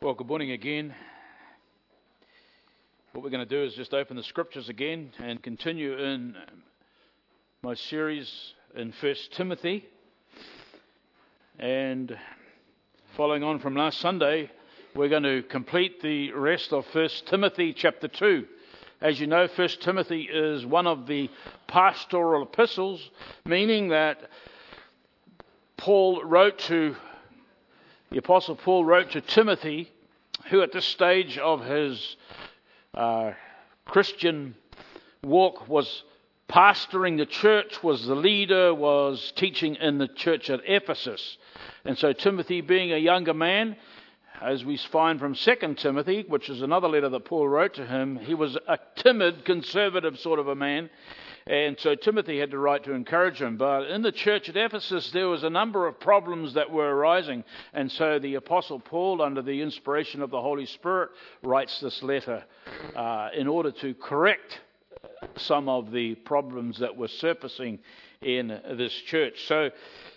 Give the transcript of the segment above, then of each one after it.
Well, good morning again. What we're going to do is just open the scriptures again and continue in my series in First Timothy. And following on from last Sunday, we're going to complete the rest of First Timothy chapter 2. As you know, First Timothy is one of the pastoral epistles, meaning that Paul wrote to the Apostle Paul wrote to Timothy, who at this stage of his uh, Christian walk was pastoring the church, was the leader, was teaching in the church at Ephesus. And so Timothy, being a younger man, as we find from 2 Timothy, which is another letter that Paul wrote to him, he was a timid, conservative sort of a man. And so Timothy had to write to encourage him. But in the church at Ephesus, there was a number of problems that were arising. And so the Apostle Paul, under the inspiration of the Holy Spirit, writes this letter uh, in order to correct some of the problems that were surfacing in this church. So,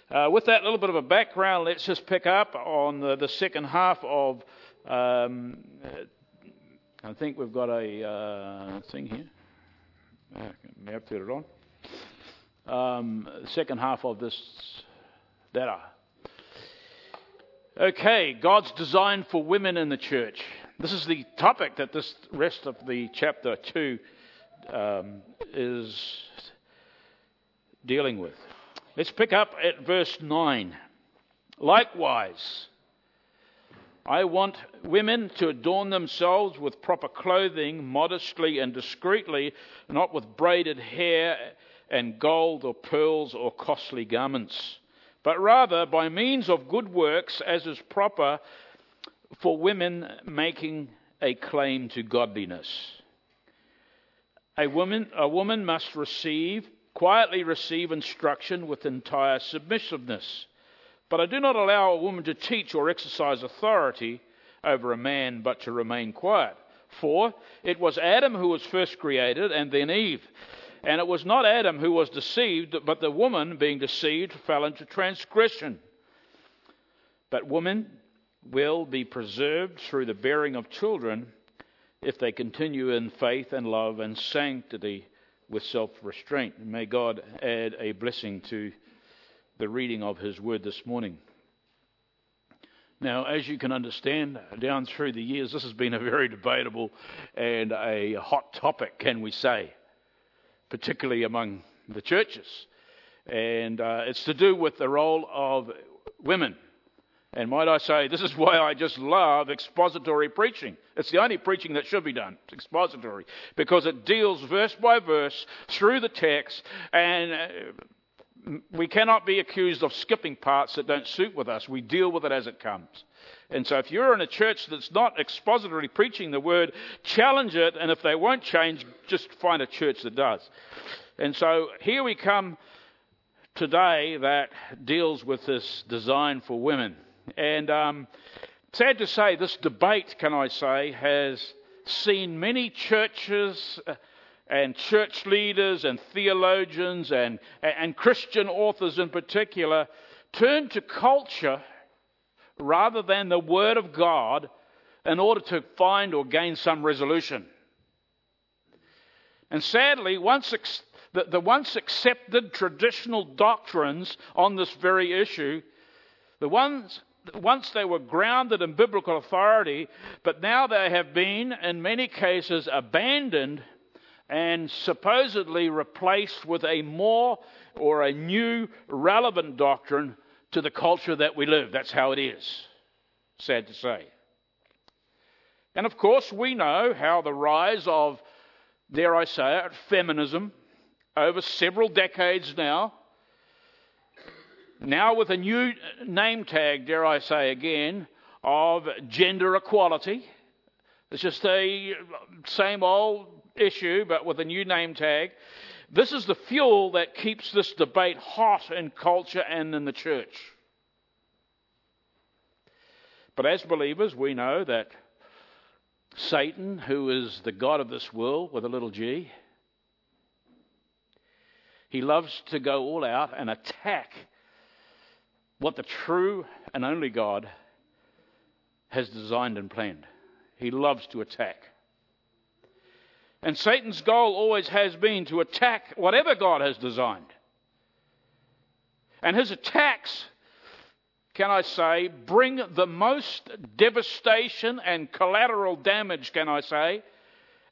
uh, with that little bit of a background, let's just pick up on the, the second half of. Um, I think we've got a uh, thing here. Have put it on. Um, second half of this letter. Okay, God's design for women in the church. This is the topic that this rest of the chapter 2 um, is dealing with. Let's pick up at verse 9. Likewise, I want women to adorn themselves with proper clothing, modestly and discreetly, not with braided hair and gold or pearls or costly garments, but rather by means of good works, as is proper for women making a claim to godliness. A woman, a woman must receive, quietly receive instruction with entire submissiveness but I do not allow a woman to teach or exercise authority over a man, but to remain quiet. For it was Adam who was first created, and then Eve. And it was not Adam who was deceived, but the woman, being deceived, fell into transgression. But women will be preserved through the bearing of children if they continue in faith and love and sanctity with self restraint. May God add a blessing to the reading of His Word this morning. Now, as you can understand, down through the years, this has been a very debatable and a hot topic, can we say, particularly among the churches. And uh, it's to do with the role of women. And might I say, this is why I just love expository preaching. It's the only preaching that should be done, it's expository, because it deals verse by verse through the text and uh, we cannot be accused of skipping parts that don't suit with us. We deal with it as it comes. And so if you're in a church that's not expository preaching the word, challenge it, and if they won't change, just find a church that does. And so here we come today that deals with this design for women. And um, sad to say, this debate, can I say, has seen many churches. And church leaders and theologians and, and Christian authors in particular turn to culture rather than the Word of God in order to find or gain some resolution. And sadly, once ex- the, the once accepted traditional doctrines on this very issue, the ones once they were grounded in biblical authority, but now they have been, in many cases, abandoned and supposedly replaced with a more or a new relevant doctrine to the culture that we live. That's how it is. Sad to say. And of course, we know how the rise of, dare I say it, feminism over several decades now, now with a new name tag, dare I say again, of gender equality. It's just a same old issue, but with a new name tag. This is the fuel that keeps this debate hot in culture and in the church. But as believers, we know that Satan, who is the God of this world with a little g, he loves to go all out and attack what the true and only God has designed and planned. He loves to attack. And Satan's goal always has been to attack whatever God has designed. And his attacks, can I say, bring the most devastation and collateral damage, can I say,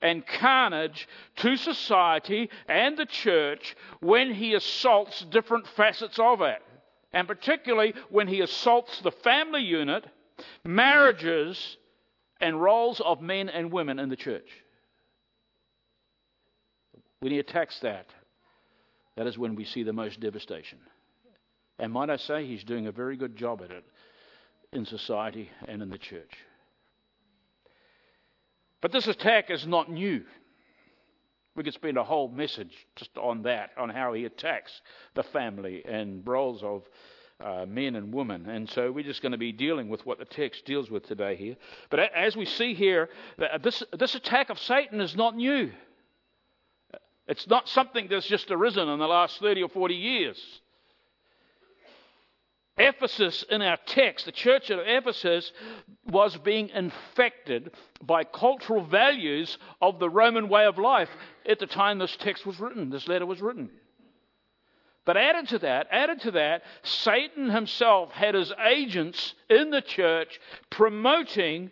and carnage to society and the church when he assaults different facets of it. And particularly when he assaults the family unit, marriages, and roles of men and women in the church. When he attacks that, that is when we see the most devastation. And might I say, he's doing a very good job at it in society and in the church. But this attack is not new. We could spend a whole message just on that, on how he attacks the family and roles of uh, men and women. And so we're just going to be dealing with what the text deals with today here. But as we see here, this, this attack of Satan is not new. It's not something that's just arisen in the last 30 or 40 years. Ephesus, in our text, the church at Ephesus was being infected by cultural values of the Roman way of life at the time this text was written, this letter was written. But added to that, added to that, Satan himself had his agents in the church promoting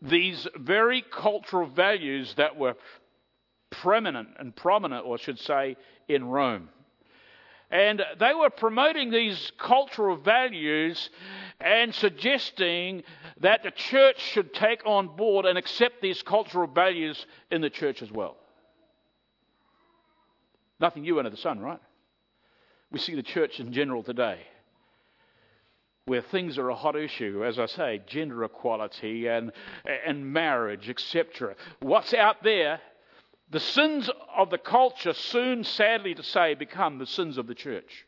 these very cultural values that were preeminent and prominent, or I should say, in Rome. And they were promoting these cultural values and suggesting that the church should take on board and accept these cultural values in the church as well. Nothing new under the sun, right? We see the church in general today where things are a hot issue, as I say, gender equality and, and marriage, etc. What's out there the sins of the culture soon, sadly to say, become the sins of the church.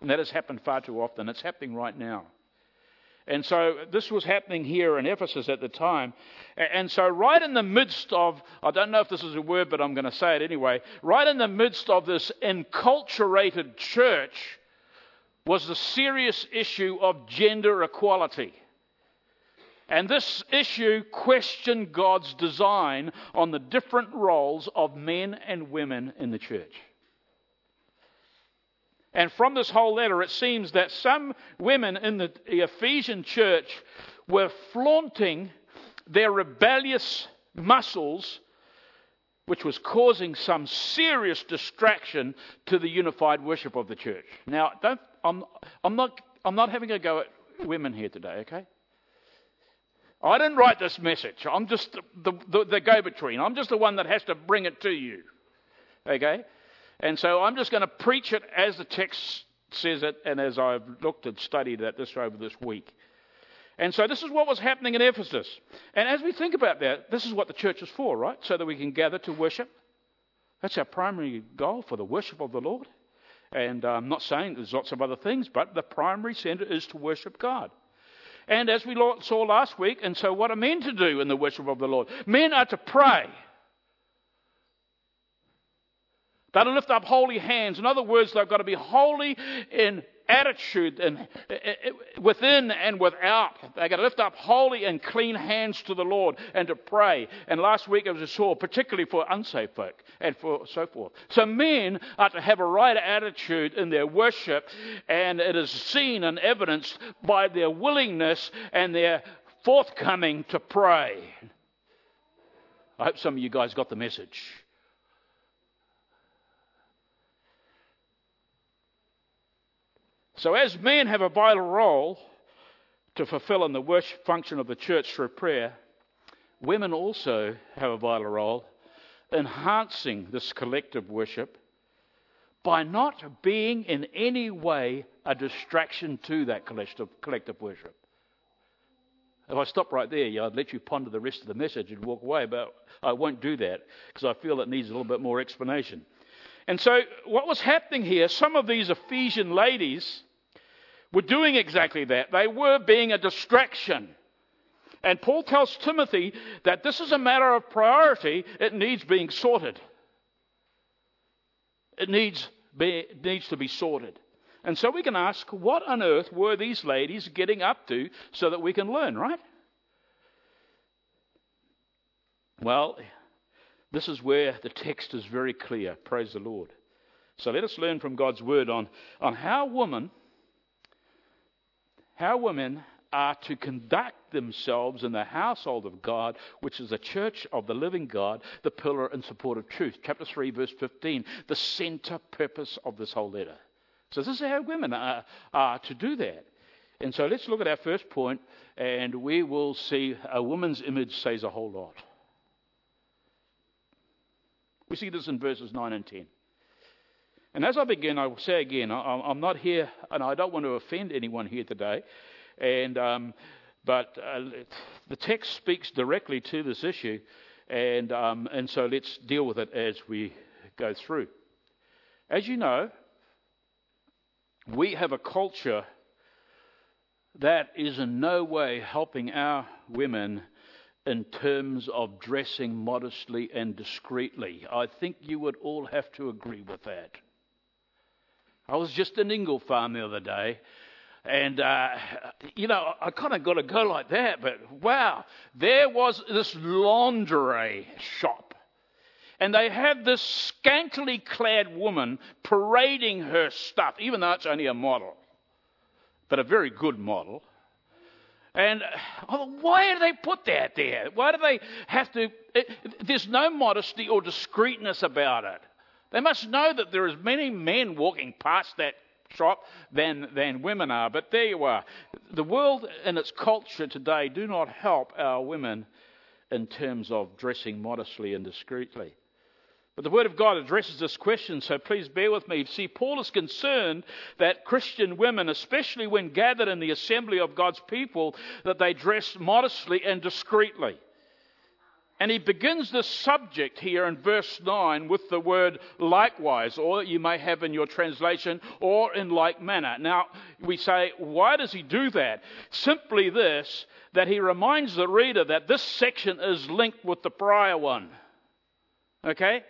And that has happened far too often. It's happening right now. And so this was happening here in Ephesus at the time. And so, right in the midst of, I don't know if this is a word, but I'm going to say it anyway, right in the midst of this enculturated church was the serious issue of gender equality. And this issue questioned God's design on the different roles of men and women in the church. And from this whole letter, it seems that some women in the Ephesian church were flaunting their rebellious muscles, which was causing some serious distraction to the unified worship of the church. Now, I'm, I'm, not, I'm not having a go at women here today, okay? I didn't write this message. I'm just the, the, the go between. I'm just the one that has to bring it to you. Okay? And so I'm just going to preach it as the text says it and as I've looked and studied at this over this week. And so this is what was happening in Ephesus. And as we think about that, this is what the church is for, right? So that we can gather to worship. That's our primary goal for the worship of the Lord. And uh, I'm not saying there's lots of other things, but the primary center is to worship God. And as we saw last week, and so what are men to do in the worship of the Lord? Men are to pray. They're to lift up holy hands. In other words, they've got to be holy in attitude and uh, uh, within and without. They've got to lift up holy and clean hands to the Lord and to pray. And last week, as we saw, particularly for unsaved folk and for so forth. So men are to have a right attitude in their worship, and it is seen and evidenced by their willingness and their forthcoming to pray. I hope some of you guys got the message. So, as men have a vital role to fulfill in the worship function of the church through prayer, women also have a vital role enhancing this collective worship by not being in any way a distraction to that collective, collective worship. If I stop right there, I'd let you ponder the rest of the message and walk away, but I won't do that because I feel it needs a little bit more explanation. And so, what was happening here, some of these Ephesian ladies were doing exactly that. They were being a distraction. And Paul tells Timothy that this is a matter of priority, it needs being sorted. It needs, be, needs to be sorted. And so we can ask, what on earth were these ladies getting up to so that we can learn, right? Well, this is where the text is very clear. Praise the Lord. So let us learn from God's word on, on how women, how women are to conduct themselves in the household of God, which is the church of the living God, the pillar and support of truth. Chapter 3, verse 15, the center purpose of this whole letter. So this is how women are, are to do that. And so let's look at our first point, and we will see a woman's image says a whole lot. We see this in verses 9 and 10. And as I begin, I will say again, I'm not here, and I don't want to offend anyone here today. And um, but uh, the text speaks directly to this issue, and um, and so let's deal with it as we go through. As you know, we have a culture that is in no way helping our women in terms of dressing modestly and discreetly. I think you would all have to agree with that. I was just in Ingle Farm the other day, and, uh, you know, I kind of got to go like that, but wow, there was this lingerie shop. And they had this scantily clad woman parading her stuff, even though it's only a model, but a very good model. And why do they put that there? Why do they have to? It, there's no modesty or discreetness about it. They must know that there there is many men walking past that shop than, than women are. But there you are. The world and its culture today do not help our women in terms of dressing modestly and discreetly. But the Word of God addresses this question, so please bear with me. See, Paul is concerned that Christian women, especially when gathered in the assembly of God's people, that they dress modestly and discreetly. And he begins this subject here in verse 9 with the word likewise, or you may have in your translation, or in like manner. Now, we say, why does he do that? Simply this, that he reminds the reader that this section is linked with the prior one. Okay?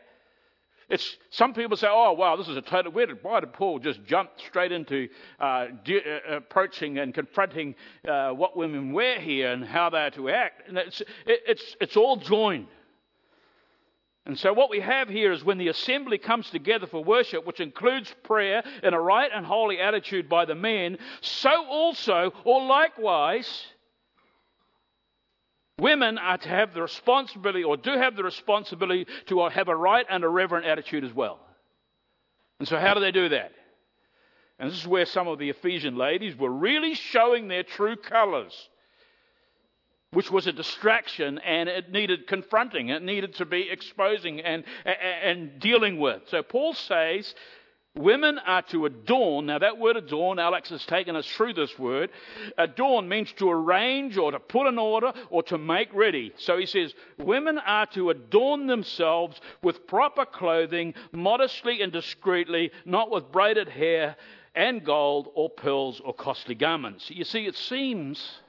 It's, some people say, oh, wow, this is a total. Where did, why did Paul just jump straight into uh, de- uh, approaching and confronting uh, what women wear here and how they are to act? And it's, it, it's, it's all joined. And so, what we have here is when the assembly comes together for worship, which includes prayer in a right and holy attitude by the men, so also, or likewise, Women are to have the responsibility, or do have the responsibility, to uh, have a right and a reverent attitude as well. And so, how do they do that? And this is where some of the Ephesian ladies were really showing their true colours, which was a distraction and it needed confronting, it needed to be exposing and, and, and dealing with. So, Paul says Women are to adorn. Now, that word adorn, Alex has taken us through this word. Adorn means to arrange or to put in order or to make ready. So he says, women are to adorn themselves with proper clothing, modestly and discreetly, not with braided hair and gold or pearls or costly garments. You see, it seems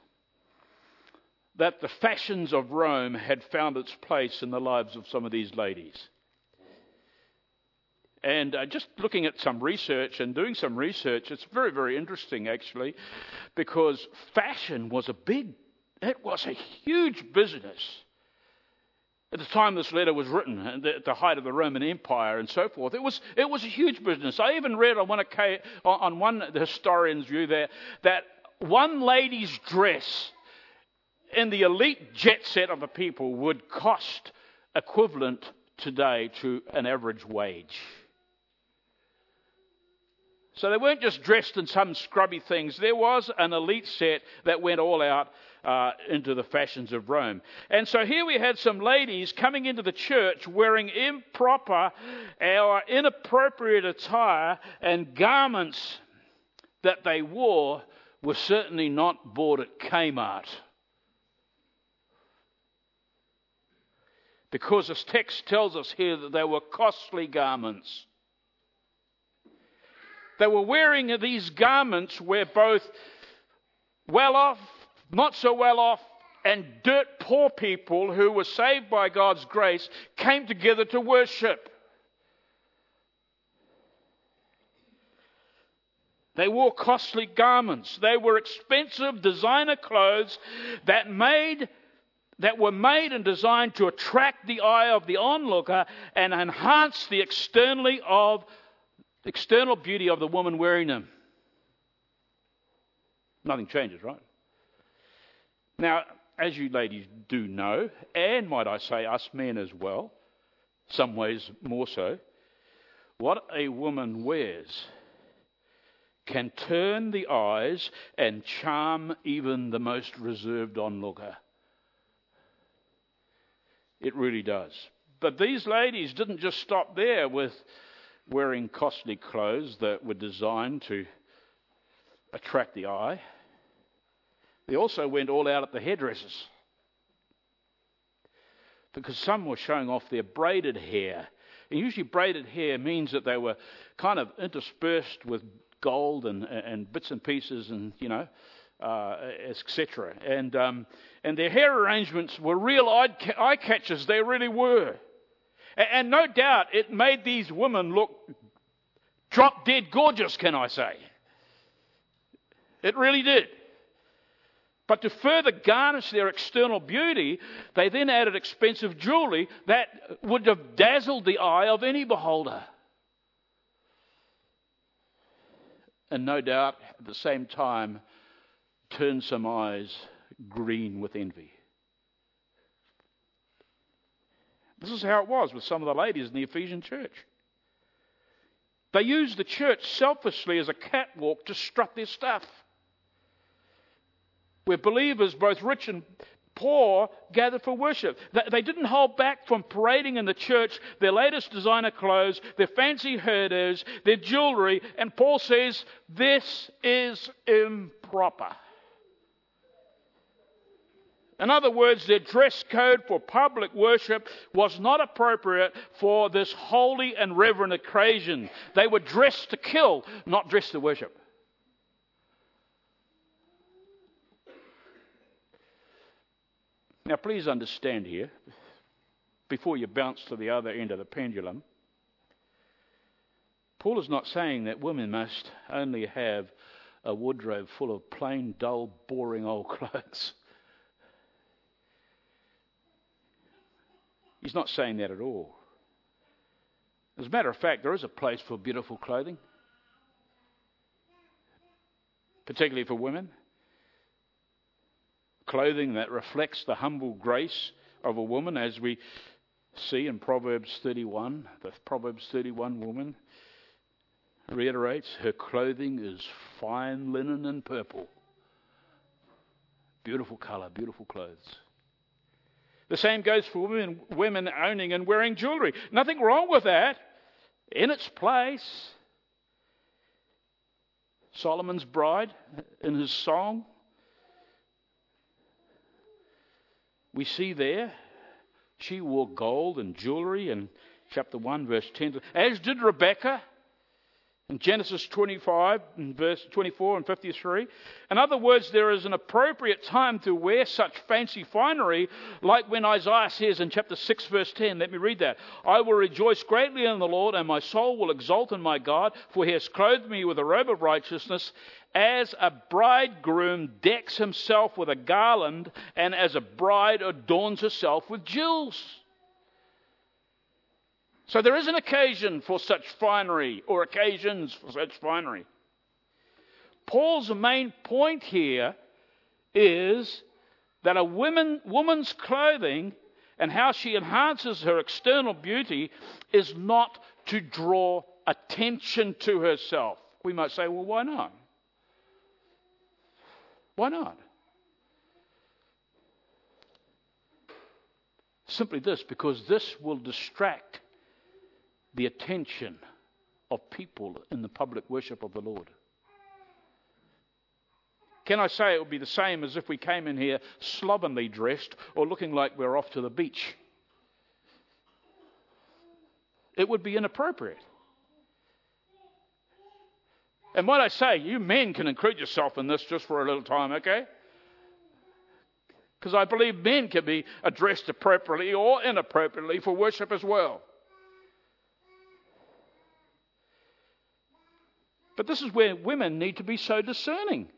that the fashions of Rome had found its place in the lives of some of these ladies. And uh, just looking at some research and doing some research, it's very, very interesting actually, because fashion was a big, it was a huge business. At the time this letter was written, at the height of the Roman Empire and so forth, it was, it was a huge business. I even read on one, on one historian's view there that one lady's dress in the elite jet set of the people would cost equivalent today to an average wage. So they weren't just dressed in some scrubby things. There was an elite set that went all out uh, into the fashions of Rome. And so here we had some ladies coming into the church wearing improper or inappropriate attire and garments that they wore were certainly not bought at Kmart. Because this text tells us here that they were costly garments. They were wearing these garments where both well off, not so well off, and dirt poor people who were saved by God's grace came together to worship. They wore costly garments. They were expensive designer clothes that made that were made and designed to attract the eye of the onlooker and enhance the externally of external beauty of the woman wearing them. Nothing changes, right? Now, as you ladies do know, and might I say us men as well, some ways more so, what a woman wears can turn the eyes and charm even the most reserved onlooker. It really does. But these ladies didn't just stop there with wearing costly clothes that were designed to attract the eye. They also went all out at the hairdressers. Because some were showing off their braided hair. And usually, braided hair means that they were kind of interspersed with gold and, and bits and pieces and, you know, uh, etc. And, um, and their hair arrangements were real eye catchers, they really were. And, no doubt it made these women look drop dead gorgeous, can I say? It really did. But to further garnish their external beauty, they then added expensive jewelry that would have dazzled the eye of any beholder. And no doubt, at the same time, turned some eyes green with envy. This is how it was with some of the ladies in the Ephesian church. They used the church selfishly as a catwalk to strut their stuff. Where believers, both rich and poor, gathered for worship. They didn't hold back from parading in the church their latest designer clothes, their fancy hairdos, their jewelry, and Paul says, This is improper. In other words, their dress code for public worship was not appropriate for this holy and reverent occasion. They were dressed to kill, not dressed to worship. Now, please understand here, before you bounce to the other end of the pendulum, Paul is not saying that women must only have a wardrobe full of plain, dull, boring old clothes. He's not saying that at all. As a matter of fact, there is a place for beautiful clothing, particularly for women. Clothing that reflects the humble grace of a woman, as we see in Proverbs 31. The Proverbs 31 woman reiterates her clothing is fine linen and purple. Beautiful color, beautiful clothes. The same goes for women, women owning and wearing jewelry. Nothing wrong with that. In its place. Solomon's bride, in his song, we see there, she wore gold and jewelry in chapter 1, verse 10, as did Rebecca. In Genesis 25, verse 24 and 53. In other words, there is an appropriate time to wear such fancy finery, like when Isaiah says in chapter 6, verse 10. Let me read that. I will rejoice greatly in the Lord, and my soul will exult in my God, for he has clothed me with a robe of righteousness, as a bridegroom decks himself with a garland, and as a bride adorns herself with jewels. So there is an occasion for such finery, or occasions for such finery. Paul's main point here is that a woman, woman's clothing and how she enhances her external beauty is not to draw attention to herself. We might say, well, why not? Why not? Simply this because this will distract the attention of people in the public worship of the Lord. Can I say it would be the same as if we came in here slovenly dressed or looking like we're off to the beach? It would be inappropriate. And what I say, you men can include yourself in this just for a little time, okay? Because I believe men can be addressed appropriately or inappropriately for worship as well. But this is where women need to be so discerning.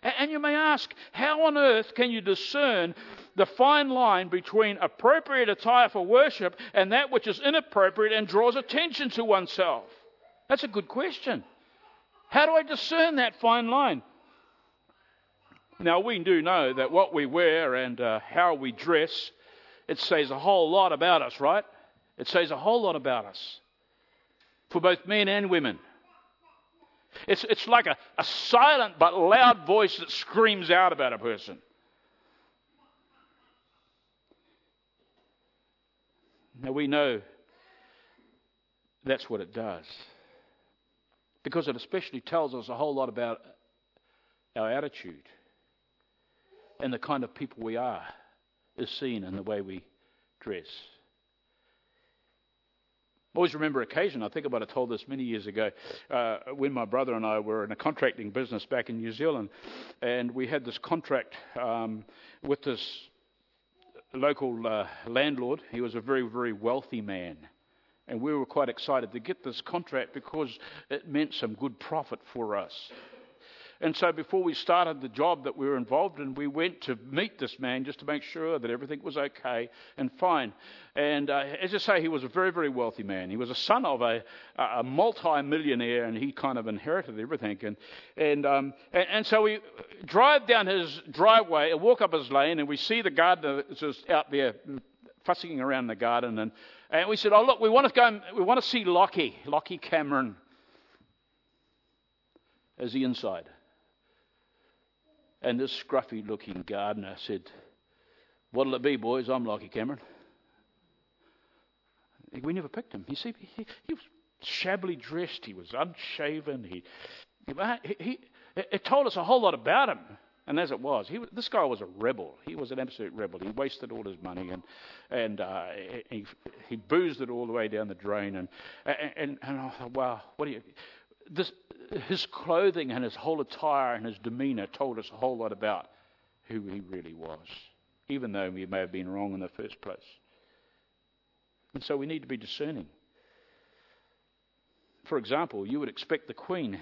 And you may ask, how on earth can you discern the fine line between appropriate attire for worship and that which is inappropriate and draws attention to oneself? That's a good question. How do I discern that fine line? Now, we do know that what we wear and uh, how we dress, it says a whole lot about us, right? It says a whole lot about us for both men and women. It's, it's like a, a silent but loud voice that screams out about a person. Now we know that's what it does. Because it especially tells us a whole lot about our attitude and the kind of people we are is seen in the way we dress. Always remember occasion, I think I might have told this many years ago, uh, when my brother and I were in a contracting business back in New Zealand, and we had this contract um, with this local uh, landlord. He was a very, very wealthy man. And we were quite excited to get this contract because it meant some good profit for us. And so before we started the job that we were involved in, we went to meet this man just to make sure that everything was okay and fine. And uh, as I say, he was a very, very wealthy man. He was a son of a, a multi-millionaire, and he kind of inherited everything. And and, um, and and so we drive down his driveway and walk up his lane, and we see the gardener just out there fussing around the garden. And, and we said, "Oh look, we want to go. And, we want to see Lockie, Lockie Cameron." As the inside. And this scruffy looking gardener said, What'll it be, boys? I'm Lockie Cameron. We never picked him. You see, he, he was shabbily dressed. He was unshaven. He, he, he, it told us a whole lot about him. And as it was, he, this guy was a rebel. He was an absolute rebel. He wasted all his money and and uh, he he boozed it all the way down the drain. And and and I thought, wow, what do you? This his clothing and his whole attire and his demeanor told us a whole lot about who he really was, even though we may have been wrong in the first place. And so we need to be discerning. For example, you would expect the Queen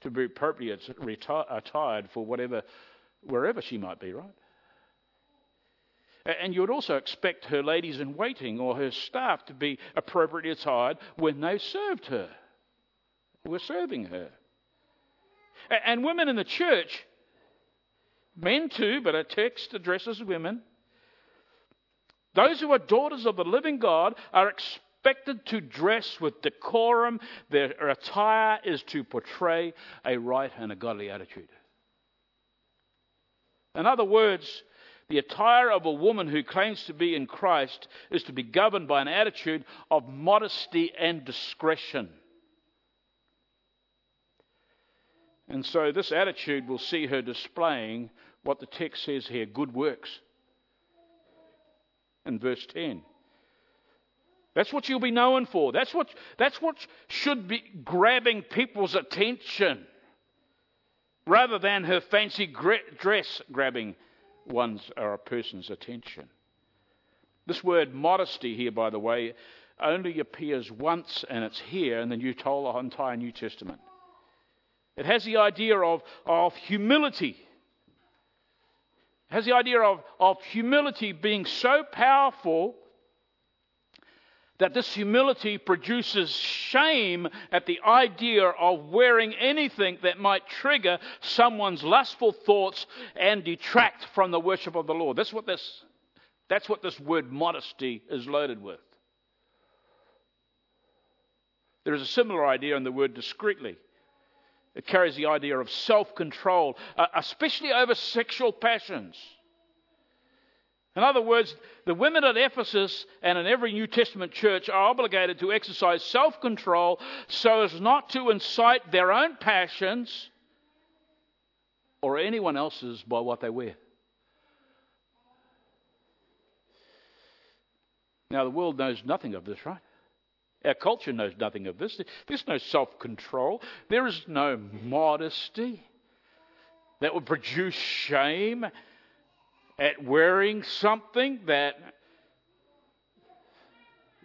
to be appropriately attired for whatever, wherever she might be, right? And you would also expect her ladies in waiting or her staff to be appropriately attired when they served her were serving her. And women in the church, men too, but a text addresses women. Those who are daughters of the living God are expected to dress with decorum. Their attire is to portray a right and a godly attitude. In other words, the attire of a woman who claims to be in Christ is to be governed by an attitude of modesty and discretion. And so this attitude will see her displaying what the text says here good works. In verse 10. That's what you'll be known for. That's what, that's what should be grabbing people's attention rather than her fancy dress grabbing one's or a person's attention. This word modesty here, by the way, only appears once and it's here in the New, entire New Testament. It has the idea of, of humility. It has the idea of, of humility being so powerful that this humility produces shame at the idea of wearing anything that might trigger someone's lustful thoughts and detract from the worship of the Lord. That's what this, that's what this word modesty is loaded with. There is a similar idea in the word discreetly. It carries the idea of self control, uh, especially over sexual passions. In other words, the women at Ephesus and in every New Testament church are obligated to exercise self control so as not to incite their own passions or anyone else's by what they wear. Now, the world knows nothing of this, right? Our culture knows nothing of this. There's no self control, there is no modesty that would produce shame at wearing something that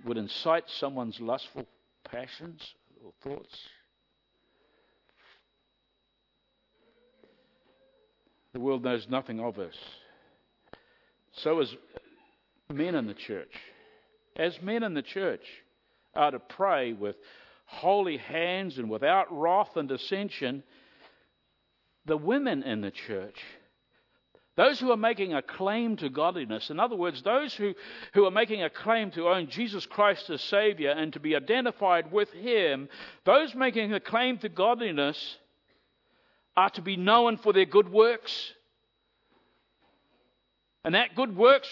would incite someone's lustful passions or thoughts. The world knows nothing of us. So, as men in the church, as men in the church, are to pray with holy hands and without wrath and dissension, the women in the church those who are making a claim to godliness, in other words, those who, who are making a claim to own Jesus Christ as Savior and to be identified with Him, those making a claim to godliness are to be known for their good works. And that good works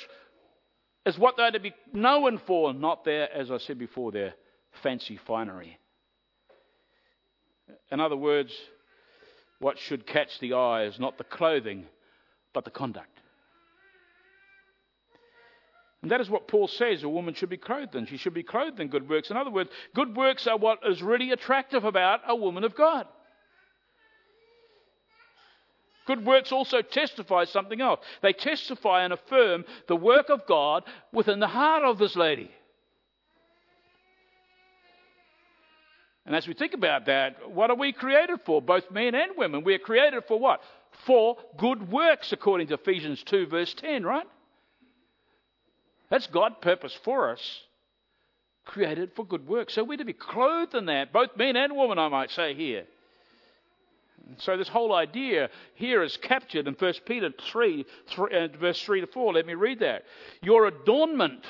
is what they're to be known for, not their, as I said before, their fancy finery. In other words, what should catch the eye is not the clothing but the conduct. And that is what Paul says a woman should be clothed in. She should be clothed in good works. In other words, good works are what is really attractive about a woman of God. Good works also testify something else. They testify and affirm the work of God within the heart of this lady. And as we think about that, what are we created for? Both men and women. We are created for what? for good works, according to Ephesians 2, verse 10, right? That's God's purpose for us, created for good works. So we're to be clothed in that, both men and women, I might say here. So this whole idea here is captured in 1 Peter 3, 3 uh, verse 3 to 4. Let me read that. Your adornment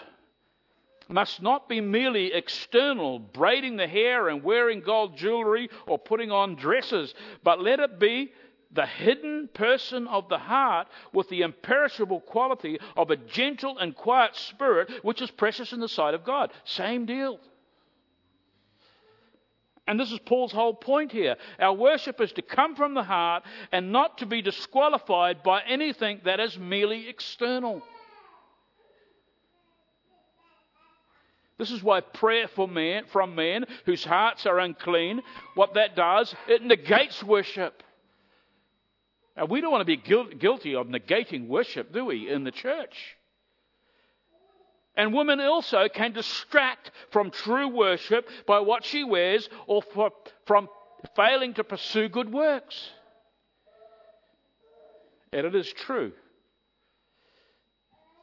must not be merely external, braiding the hair and wearing gold jewelry or putting on dresses, but let it be the hidden person of the heart with the imperishable quality of a gentle and quiet spirit, which is precious in the sight of God. Same deal. And this is Paul's whole point here. Our worship is to come from the heart and not to be disqualified by anything that is merely external. This is why prayer for man, from men whose hearts are unclean, what that does, it negates worship. Now, we don't want to be guilty of negating worship, do we, in the church? And women also can distract from true worship by what she wears or for, from failing to pursue good works. And it is true.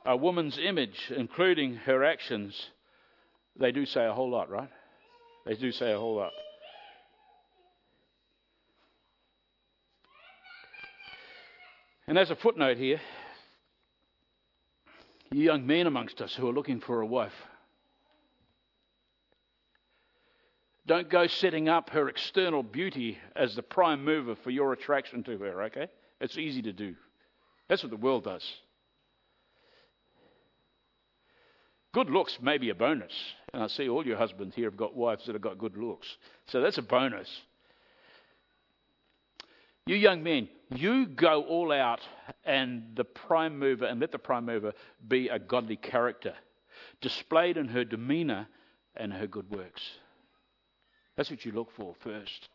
A woman's image, including her actions, they do say a whole lot, right? They do say a whole lot. And as a footnote here, young men amongst us who are looking for a wife, don't go setting up her external beauty as the prime mover for your attraction to her, okay? It's easy to do. That's what the world does. Good looks may be a bonus. And I see all your husbands here have got wives that have got good looks. So that's a bonus. You young men, you go all out and the prime mover, and let the prime mover be a godly character, displayed in her demeanor and her good works. That's what you look for first.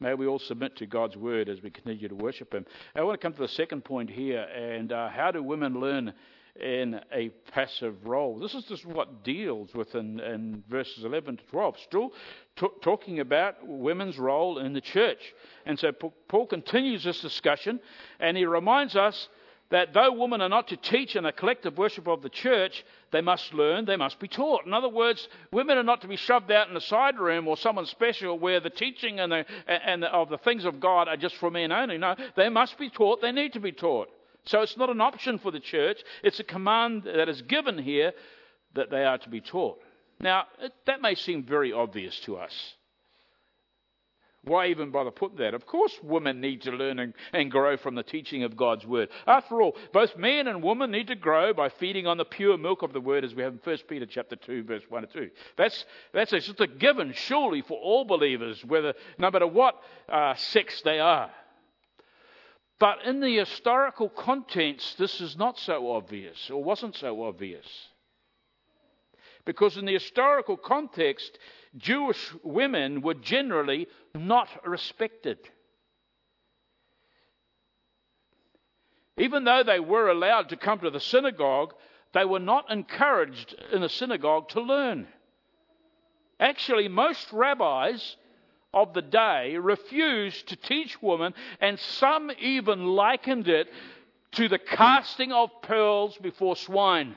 May we all submit to God's word as we continue to worship Him. I want to come to the second point here, and uh, how do women learn in a passive role. This is just what deals with in, in verses 11 to 12, still t- talking about women's role in the church. And so Paul continues this discussion, and he reminds us that though women are not to teach in a collective worship of the church, they must learn, they must be taught. In other words, women are not to be shoved out in a side room or someone special where the teaching and, the, and the, of the things of God are just for men only. No, they must be taught, they need to be taught. So it's not an option for the church, it's a command that is given here that they are to be taught. Now, that may seem very obvious to us. Why even bother putting that? Of course, women need to learn and, and, grow from the teaching of God's word. After all, both men and women need to grow by feeding on the pure milk of the word, as we have in 1 Peter chapter 2, verse 1 and 2. That's, that's just a given, surely, for all believers, whether no matter what uh, sex they are. But in the historical context, this is not so obvious, or wasn't so obvious. Because in the historical context, Jewish women were generally not respected. Even though they were allowed to come to the synagogue, they were not encouraged in the synagogue to learn. Actually, most rabbis of the day refused to teach women, and some even likened it to the casting of pearls before swine.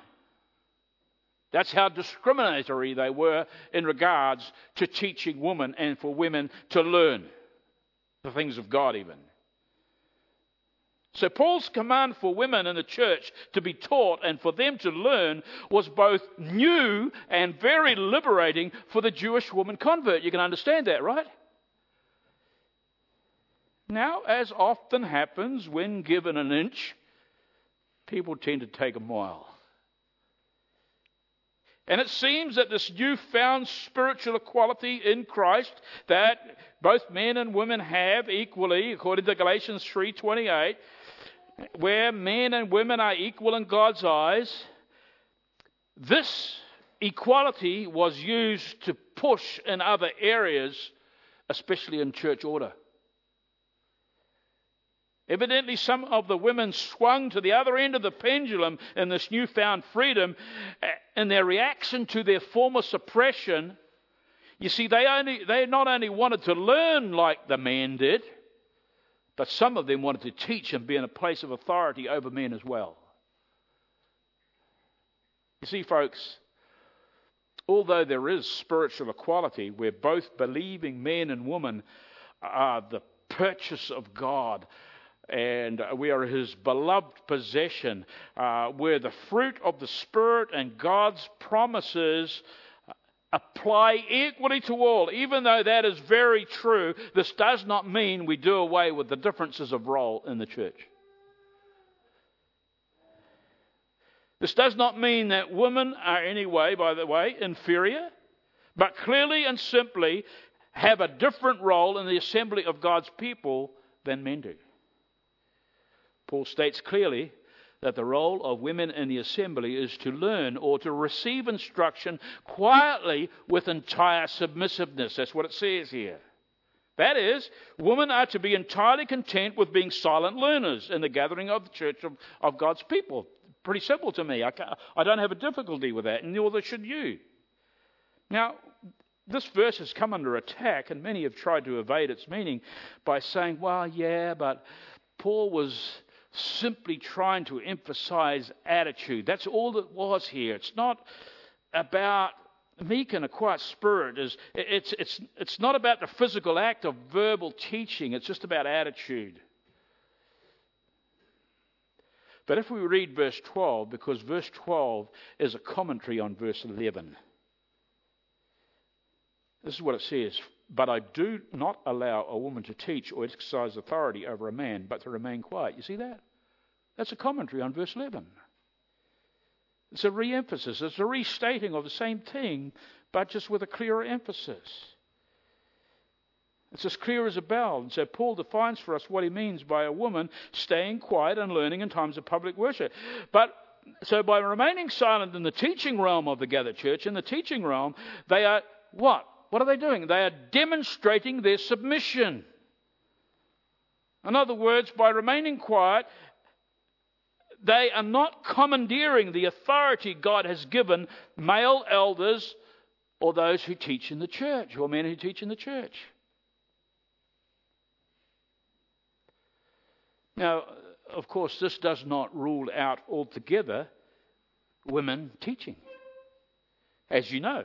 That's how discriminatory they were in regards to teaching women and for women to learn the things of God, even. So, Paul's command for women in the church to be taught and for them to learn was both new and very liberating for the Jewish woman convert. You can understand that, right? Now, as often happens when given an inch, people tend to take a mile. And it seems that this newfound spiritual equality in Christ that both men and women have equally, according to Galatians 3:28, where men and women are equal in God's eyes, this equality was used to push in other areas, especially in church order. Evidently, some of the women swung to the other end of the pendulum in this newfound freedom in their reaction to their former suppression. You see, they, only, they not only wanted to learn like the men did, but some of them wanted to teach and be in a place of authority over men as well. You see, folks, although there is spiritual equality where both believing men and women are the purchase of God, and we are his beloved possession, uh, where the fruit of the Spirit and God's promises apply equally to all. Even though that is very true, this does not mean we do away with the differences of role in the church. This does not mean that women are any way, by the way, inferior, but clearly and simply have a different role in the assembly of God's people than men do. Paul states clearly that the role of women in the assembly is to learn or to receive instruction quietly with entire submissiveness. That's what it says here. That is, women are to be entirely content with being silent learners in the gathering of the church of, of God's people. Pretty simple to me. I, I don't have a difficulty with that, and neither should you. Now, this verse has come under attack, and many have tried to evade its meaning by saying, well, yeah, but Paul was simply trying to emphasize attitude. That's all that was here. It's not about meek and a quiet spirit. It's, it's, it's not about the physical act of verbal teaching, it's just about attitude. But if we read verse 12, because verse 12 is a commentary on verse 11, this is what it says but I do not allow a woman to teach or exercise authority over a man, but to remain quiet. You see that? That's a commentary on verse 11. It's a re emphasis, it's a restating of the same thing, but just with a clearer emphasis. It's as clear as a bell. And so Paul defines for us what he means by a woman staying quiet and learning in times of public worship. But so by remaining silent in the teaching realm of the gathered church, in the teaching realm, they are what? What are they doing? They are demonstrating their submission. In other words, by remaining quiet, they are not commandeering the authority God has given male elders or those who teach in the church or men who teach in the church. Now, of course, this does not rule out altogether women teaching, as you know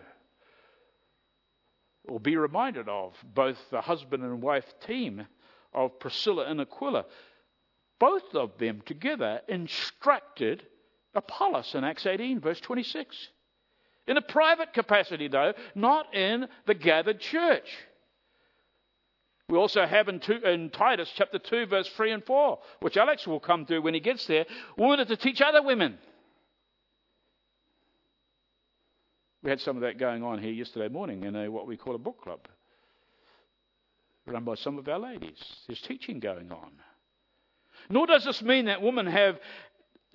or be reminded of both the husband and wife team of Priscilla and Aquila. Both of them together instructed Apollos in Acts 18, verse 26. In a private capacity, though, not in the gathered church. We also have in, two, in, Titus chapter 2, verse 3 and 4, which Alex will come to when he gets there, women are to teach other women. We had some of that going on here yesterday morning in a, what we call a book club, run by some of our ladies. There's teaching going on. Nor does this mean that women have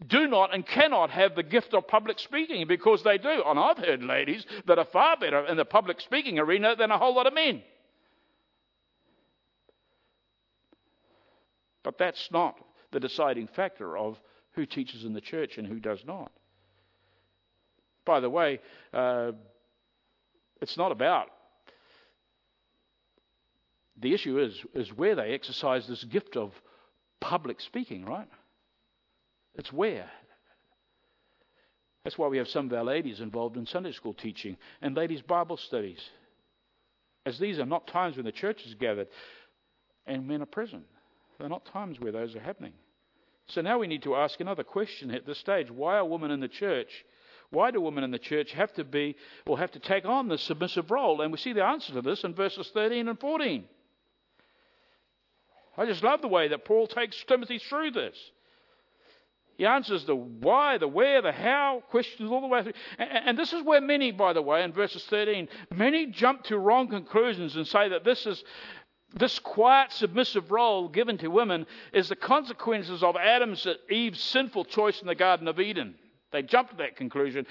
do not and cannot have the gift of public speaking because they do. And I've heard ladies that are far better in the public speaking arena than a whole lot of men. But that's not the deciding factor of who teaches in the church and who does not. By the way, uh, it's not about The issue is, is where they exercise this gift of public speaking, right? It's where. That's why we have some of our ladies involved in Sunday school teaching and ladies' Bible studies. As these are not times when the church is gathered and men are present. They're not times where those are happening. So now we need to ask another question at this stage. Why are women in the church? Why do women in the church have to be or have to take on this submissive role? And we see the answer to this in verses 13 and 14. I just love the way that Paul takes Timothy through this. He answers the why, the where, the how questions all the way through. And, this is where many, by the way, in verses 13, many jump to wrong conclusions and say that this is this quiet, submissive role given to women is the consequences of Adam's Eve's sinful choice in the Garden of Eden. They jump to that conclusion.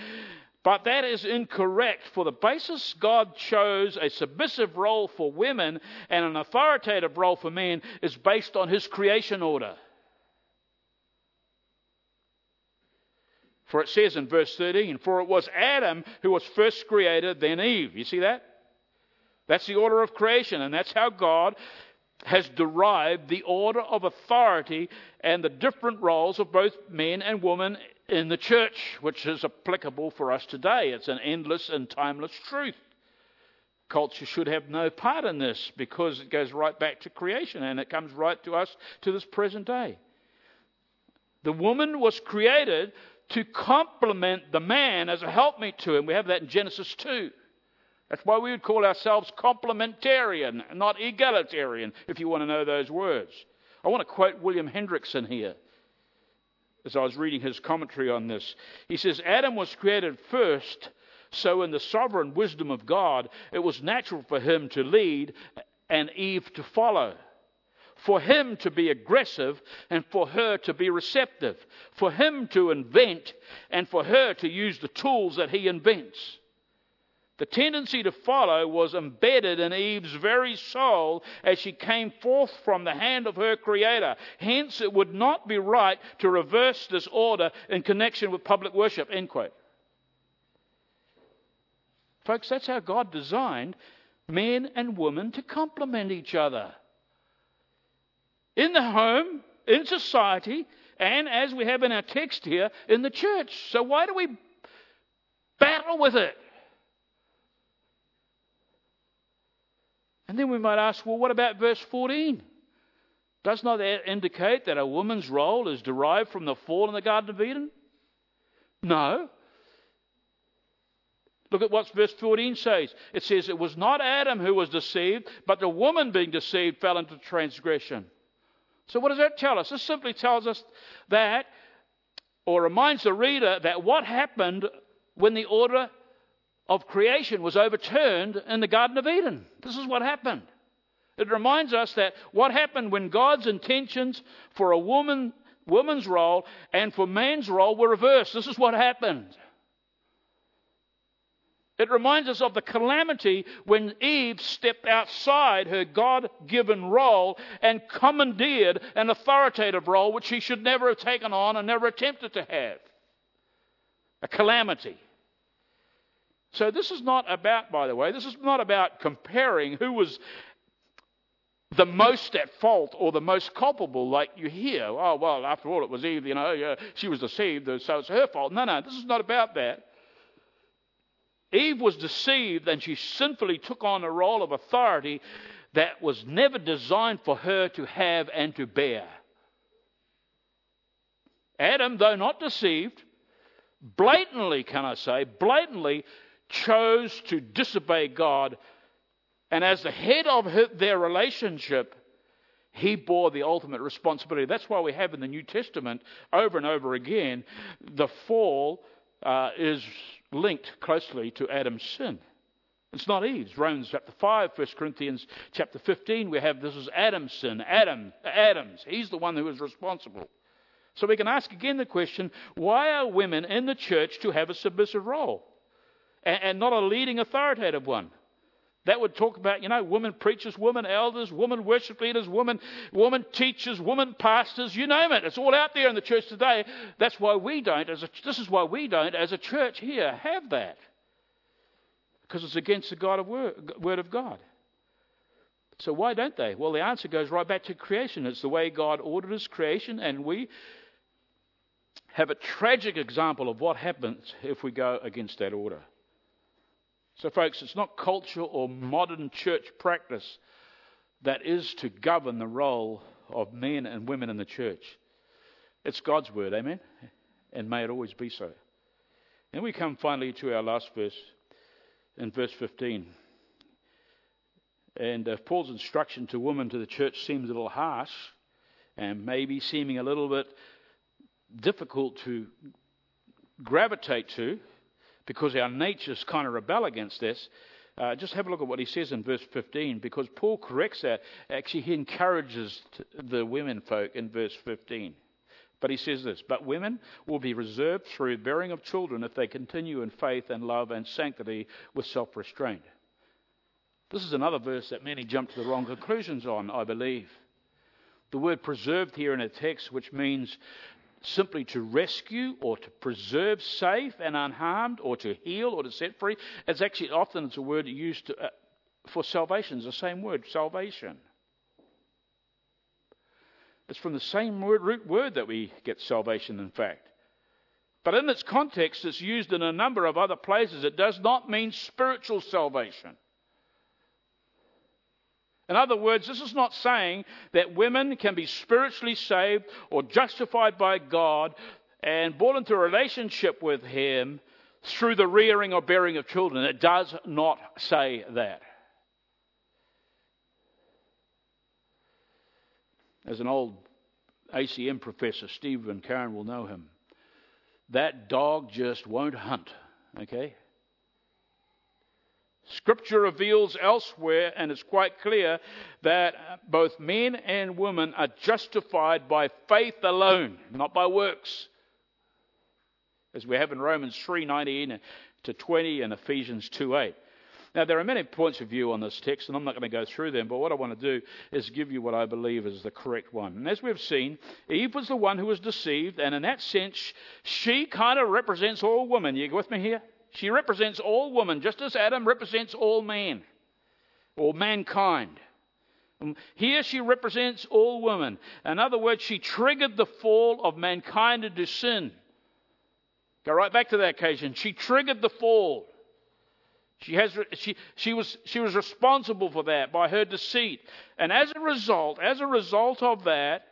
But that is incorrect, for the basis God chose a submissive role for women and an authoritative role for men is based on His creation order. For it says in verse 13, For it was Adam who was first created, then Eve. You see that? That's the order of creation, and that's how God has derived the order of authority and the different roles of both men and women in the church, which is applicable for us today. It's an endless and timeless truth. Culture should have no part in this because it goes right back to creation and it comes right to us to this present day. The woman was created to complement the man as a helpmeet to him. We have that in Genesis 2. That's why we would call ourselves complementarian, not egalitarian, if you want to know those words. I want to quote William Hendriksen here as I was reading his commentary on this. He says, Adam was created first, so in the sovereign wisdom of God, it was natural for him to lead and Eve to follow. For him to be aggressive and for her to be receptive. For him to invent and for her to use the tools that he invents. The tendency to follow was embedded in Eve's very soul as she came forth from the hand of her Creator. Hence, it would not be right to reverse this order in connection with public worship. End quote. Folks, that's how God designed men and women to complement each other. In the home, in society, and as we have in our text here, in the church. So why do we battle with it? And then we might ask, well, what about verse 14? Does not that indicate that a woman's role is derived from the fall in the Garden of Eden? No. Look at what verse 14 says. It says, It was not Adam who was deceived, but the woman being deceived fell into transgression. So, what does that tell us? This simply tells us that, or reminds the reader that what happened when the order of creation was overturned in the Garden of Eden. This is what happened. It reminds us that what happened when God's intentions for a woman, woman's role and for man's role were reversed. This is what happened. It reminds us of the calamity when Eve stepped outside her God given role and commandeered an authoritative role which she should never have taken on and never attempted to have. A calamity. So this is not about, by the way, this is not about comparing who was the most at fault or the most culpable, like you hear. Oh, well, after all, it was Eve, you know, she was deceived, so it's her fault. No, no, this is not about that. Eve was deceived and she sinfully took on a role of authority that was never designed for her to have and to bear. Adam, though not deceived, blatantly, can I say, blatantly chose to disobey God, and as the head of their relationship, he bore the ultimate responsibility. That's why we have in the New Testament over and over again the fall uh, is linked closely to Adam's sin. It's not Eve's. Romans chapter 5, 1 Corinthians chapter 15, we have this is Adam's sin. Adam, Adam's. He's the one who is responsible. So we can ask again the question why are women in the church to have a submissive role? And, and not a leading authoritative one. That would talk about, you know, women preachers, women elders, women worship leaders, women, women teachers, women pastors, you name it. It's all out there in the church today. That's why we don't, as a, this is why we don't, as a church here, have that. Because it's against the God of word, word of God. So why don't they? Well, the answer goes right back to creation. It's the way God ordered his creation, and we have a tragic example of what happens if we go against that order. So, folks, it's not culture or modern church practice that is to govern the role of men and women in the church. It's God's word, amen? And may it always be so. And we come finally to our last verse, in verse 15. And uh, Paul's instruction to women to the church seems a little harsh and maybe seeming a little bit difficult to gravitate to because our natures kind of rebel against this. Uh, just have a look at what he says in verse 15 because Paul corrects that. Actually, he encourages the women folk in verse 15. But he says this But women will be reserved through bearing of children if they continue in faith and love and sanctity with self restraint. This is another verse that many jump to the wrong conclusions on, I believe. The word preserved here in a text, which means simply to rescue or to preserve safe and unharmed or to heal or to set free. It's actually often it's a word used to, uh, for salvation. It's the same word, salvation. It's from the same word, root word that we get salvation, in fact. But in its context, it's used in a number of other places. It does not mean spiritual salvation. In other words, this is not saying that women can be spiritually saved or justified by God and brought into a relationship with Him through the rearing or bearing of children. It does not say that. As an old ACM professor, Stephen Karen will know him, that dog just won't hunt, okay? Scripture reveals elsewhere, and it's quite clear, that both men and women are justified by faith alone, not by works. As we have in Romans 3:19 to 20 and Ephesians 2:8. Now, there are many points of view on this text, and I'm not going to go through them, but what I want to do is give you what I believe is the correct one. And as we've seen, Eve was the one who was deceived, and in that sense, she kind of represents all women. You with me here? She represents all women, just as Adam represents all men, or mankind. Um, here she represents all women. In other words, she triggered the fall of mankind into sin. Go right back to that occasion. She triggered the fall. She, has, she, she, was, she was responsible for that by her deceit. And as a result, as a result of that,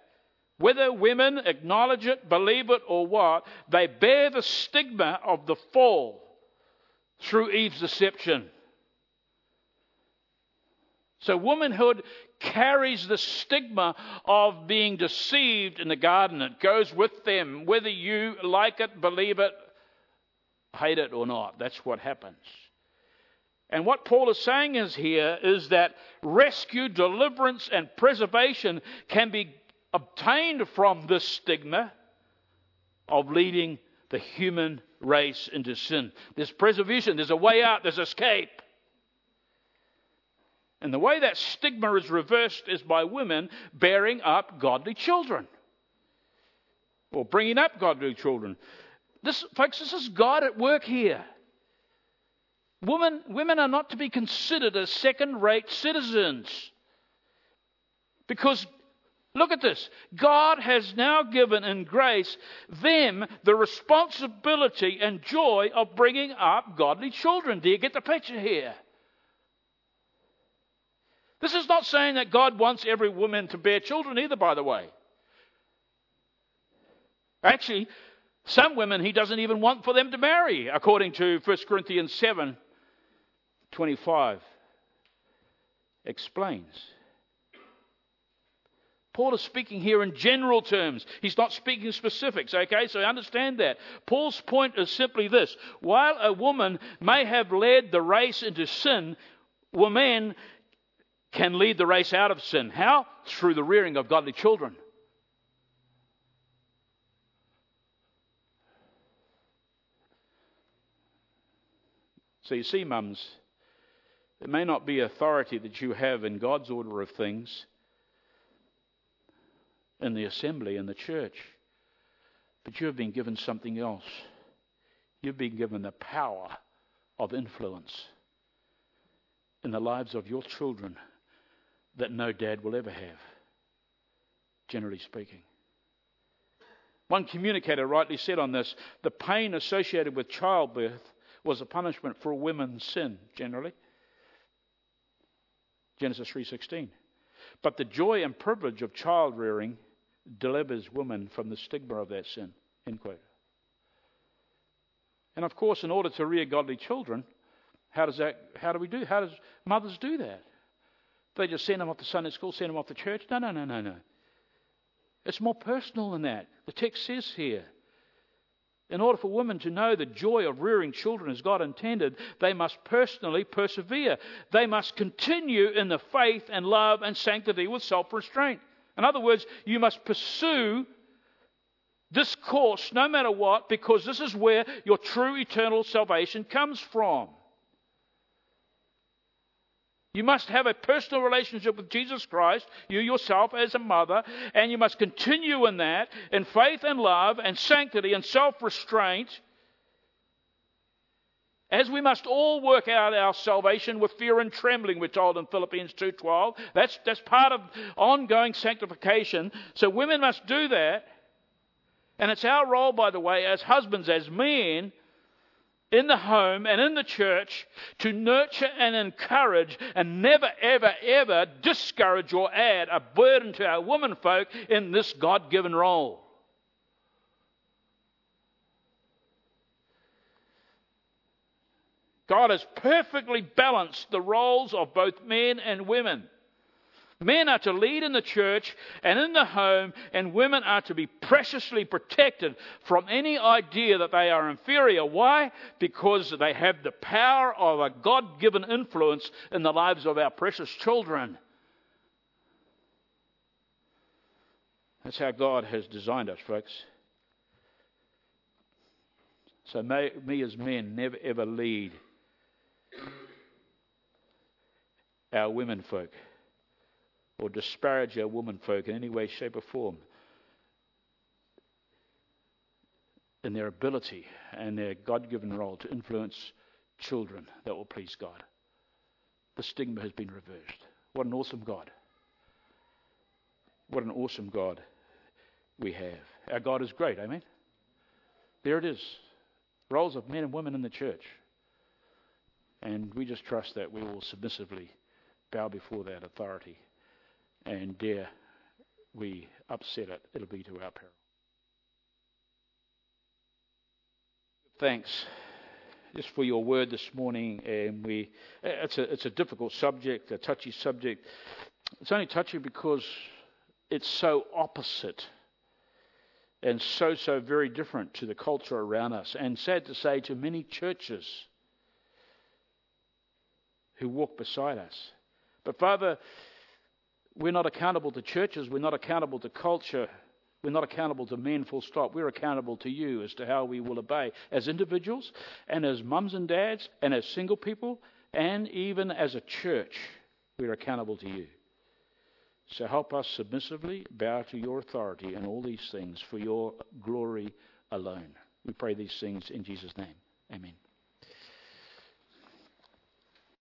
whether women acknowledge it, believe it, or what, they bear the stigma of the fall through Eve's deception. So, womanhood carries the stigma of being deceived in the garden. It goes with them, whether you like it, believe it, hate it, or not. That's what happens. And what Paul is saying is here is that rescue, deliverance, and preservation can be obtained from this stigma of leading the human race into sin. There's preservation, there's a way out, there's escape. And the way that stigma is reversed is by women bearing up godly children or bringing up godly children. This, folks, this is God at work here. Women, women are not to be considered as second rate citizens because Look at this. God has now given in grace them the responsibility and joy of bringing up godly children. Do you get the picture here? This is not saying that God wants every woman to bear children either, by the way. Actually, some women he doesn't even want for them to marry, according to 1 Corinthians 7 25 explains. Paul is speaking here in general terms. He's not speaking specifics, okay? So understand that. Paul's point is simply this while a woman may have led the race into sin, women can lead the race out of sin. How? Through the rearing of godly children. So you see, mums, it may not be authority that you have in God's order of things in the assembly, in the church. But you have been given something else. You've been given the power of influence in the lives of your children that no dad will ever have, generally speaking. One communicator rightly said on this the pain associated with childbirth was a punishment for a woman's sin, generally. Genesis 3:16. But the joy and privilege of child rearing delivers women from the stigma of that sin. End quote. And of course, in order to rear godly children, how does that? How do we do? How does mothers do that? They just send them off to Sunday school, send them off to church. No, no, no, no, no. It's more personal than that. The text says here. In order for women to know the joy of rearing children as God intended, they must personally persevere. They must continue in the faith and love and sanctity with self restraint. In other words, you must pursue this course no matter what, because this is where your true eternal salvation comes from. You must have a personal relationship with Jesus Christ, you yourself as a mother, and you must continue in that, in faith and love and sanctity and self restraint. As we must all work out our salvation with fear and trembling, we're told in Philippians 2.12. That's, that's part of ongoing sanctification. So women must do that. And it's our role, by the way, as husbands, as men, in the home and in the church to nurture and encourage and never, ever, ever discourage or add a burden to our womenfolk in this God given role. God has perfectly balanced the roles of both men and women. Men are to lead in the church and in the home, and women are to be preciously protected from any idea that they are inferior. Why? Because they have the power of a God given influence in the lives of our precious children. That's how God has designed us, folks. So may me as men never ever lead our women folk or disparage our womenfolk in any way, shape, or form in their ability and their God given role to influence children that will please God. The stigma has been reversed. What an awesome God. What an awesome God we have. Our God is great, amen? There it is. Roles of men and women in the church. And we just trust that we will submissively bow before that authority and dare we upset it, it'll be to our peril. Thanks just for your word this morning. And we, it's a, it's a difficult subject, a touchy subject. It's only touchy because it's so opposite and so, so very different to the culture around us. And sad to say, to many churches who walk beside us. But Father, we're not accountable to churches. We're not accountable to culture. We're not accountable to men, full stop. We're accountable to you as to how we will obey as individuals and as mums and dads and as single people and even as a church. We're accountable to you. So help us submissively bow to your authority in all these things for your glory alone. We pray these things in Jesus' name. Amen.